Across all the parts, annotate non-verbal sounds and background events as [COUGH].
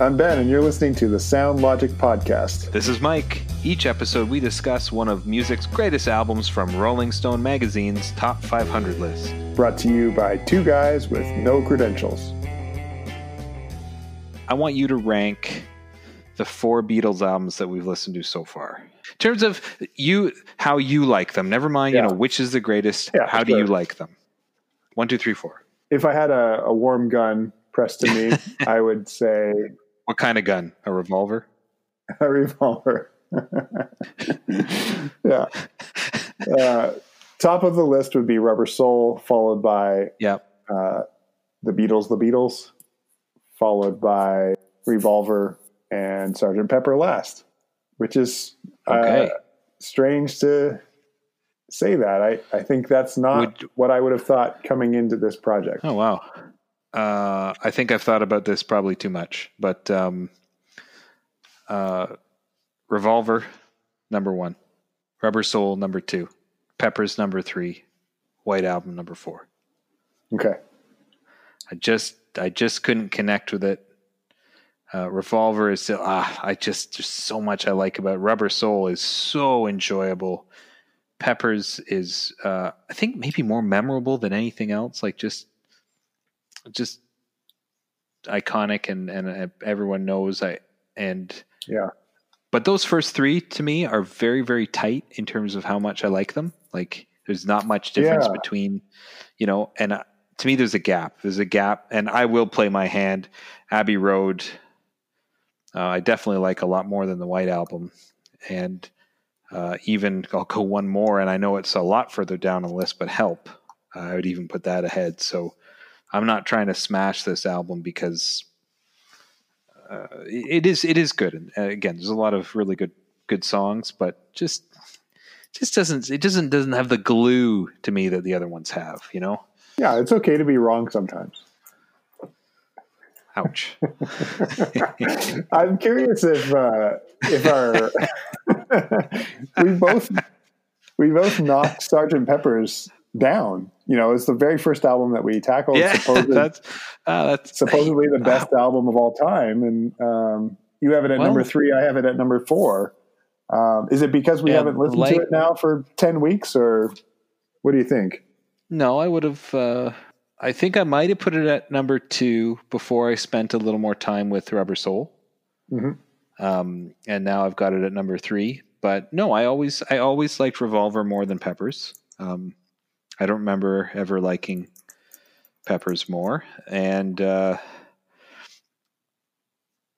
I'm Ben, and you're listening to the Sound Logic Podcast. This is Mike. Each episode, we discuss one of music's greatest albums from Rolling Stone magazine's top 500 list. Brought to you by two guys with no credentials. I want you to rank the four Beatles albums that we've listened to so far. In terms of you, how you like them. Never mind, Yeah. you know, which is the greatest. Yeah, how do sure. you like them? One, two, three, four. If I had a, a warm gun pressed to me, [LAUGHS] I would say What kind of gun? A revolver? a revolver. [LAUGHS] yeah. Uh, top of the list would be Rubber Soul, followed by Yep. uh, the Beatles, the Beatles, followed by Revolver and Sergeant Pepper last, which is uh, strange to say that. I, I think that's not Would- what I would have thought coming into this project. Oh wow. Uh, I think I've thought about this probably too much, but um, uh, Revolver number one, Rubber Soul number two, Peppers number three, White Album number four. Okay. I just I just couldn't connect with it. Uh, Revolver is still ah I just there's so much I like about it. Rubber Soul is so enjoyable. Peppers is uh, I think maybe more memorable than anything else. Like just just iconic and and uh, everyone knows I and Yeah. but those first three to me are very very tight in terms of how much I like them. Like there's not much difference Yeah. between you know and uh, to me there's a gap. There's a gap and I will play my hand. Abbey Road uh, I definitely like a lot more than the White Album and uh, even I'll go one more and I know it's a lot further down on the list but Help uh, I would even put that ahead. So I'm not trying to smash this album because uh, it is it is good. And uh, again, there's a lot of really good good songs, but just just doesn't it doesn't doesn't have the glue to me that the other ones have. You know, Yeah, it's okay to be wrong sometimes. ouch. [LAUGHS] I'm curious if uh, if our [LAUGHS] we both we both knocked Sergeant Pepper's down. You know, it's the very first album that we tackled. yeah, [LAUGHS] supposedly, that's uh, that's supposedly the [LAUGHS] best album of all time, and um, you have it at Well- number three. I have it at number four. Um, is it because we Yeah, haven't listened like- to it now for ten weeks, or what do you think? No, I would have. Uh, I think I might have put it at number two before I spent a little more time with Rubber Soul. Mhm. Um, and now I've got it at number three. But no, I always I always liked Revolver more than Peppers. Um, I don't remember ever liking Peppers more. And uh,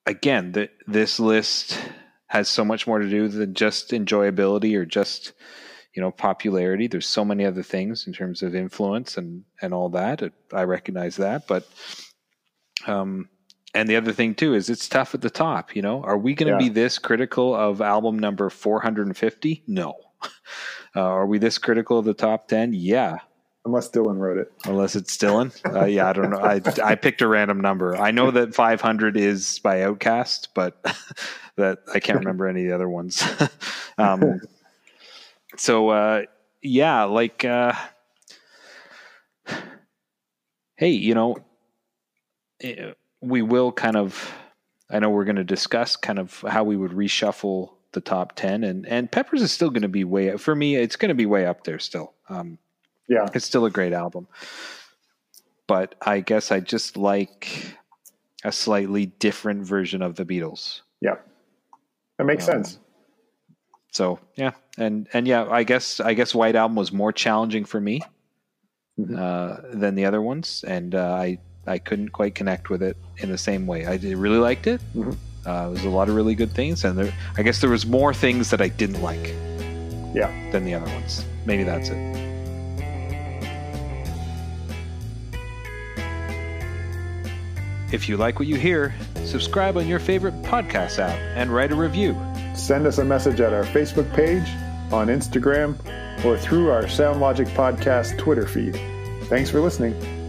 again, the, this list has so much more to do than just enjoyability or just you know popularity. There's so many other things in terms of influence and and all that. I recognize that. But um and the other thing too is it's tough at the top you know? Are we going to Yeah. be this critical of album number 450 no [LAUGHS] uh, are we this critical of the top 10 yeah Unless Dylan wrote it. unless it's Dylan. Uh, yeah, I don't know. I I picked a random number. I know that 500 is by OutKast, but [LAUGHS] that I can't remember any of the other ones. [LAUGHS] um, so uh, yeah, like uh, hey, you know, eh, we will kind of. I know we're going to discuss kind of how we would reshuffle the top 10 and and Peppers is still going to be way for me it's going to be way up there still. Um, Yeah, it's still a great album. But I guess I just like a slightly different version of the Beatles. yeah, that makes Um, sense. So yeah, and and yeah, I guess I guess White Album was more challenging for me Mhm. uh, than the other ones, and uh, I I couldn't quite connect with it in the same way. I really liked it. Mhm. Uh, there was a lot of really good things, and there I guess there was more things that I didn't like. Yeah. Than the other ones. Maybe that's it. If you like what you hear, subscribe on your favorite podcast app and write a review. Send us a message at our Facebook page, on Instagram, or through our SoundLogic Podcast Twitter feed. Thanks for listening.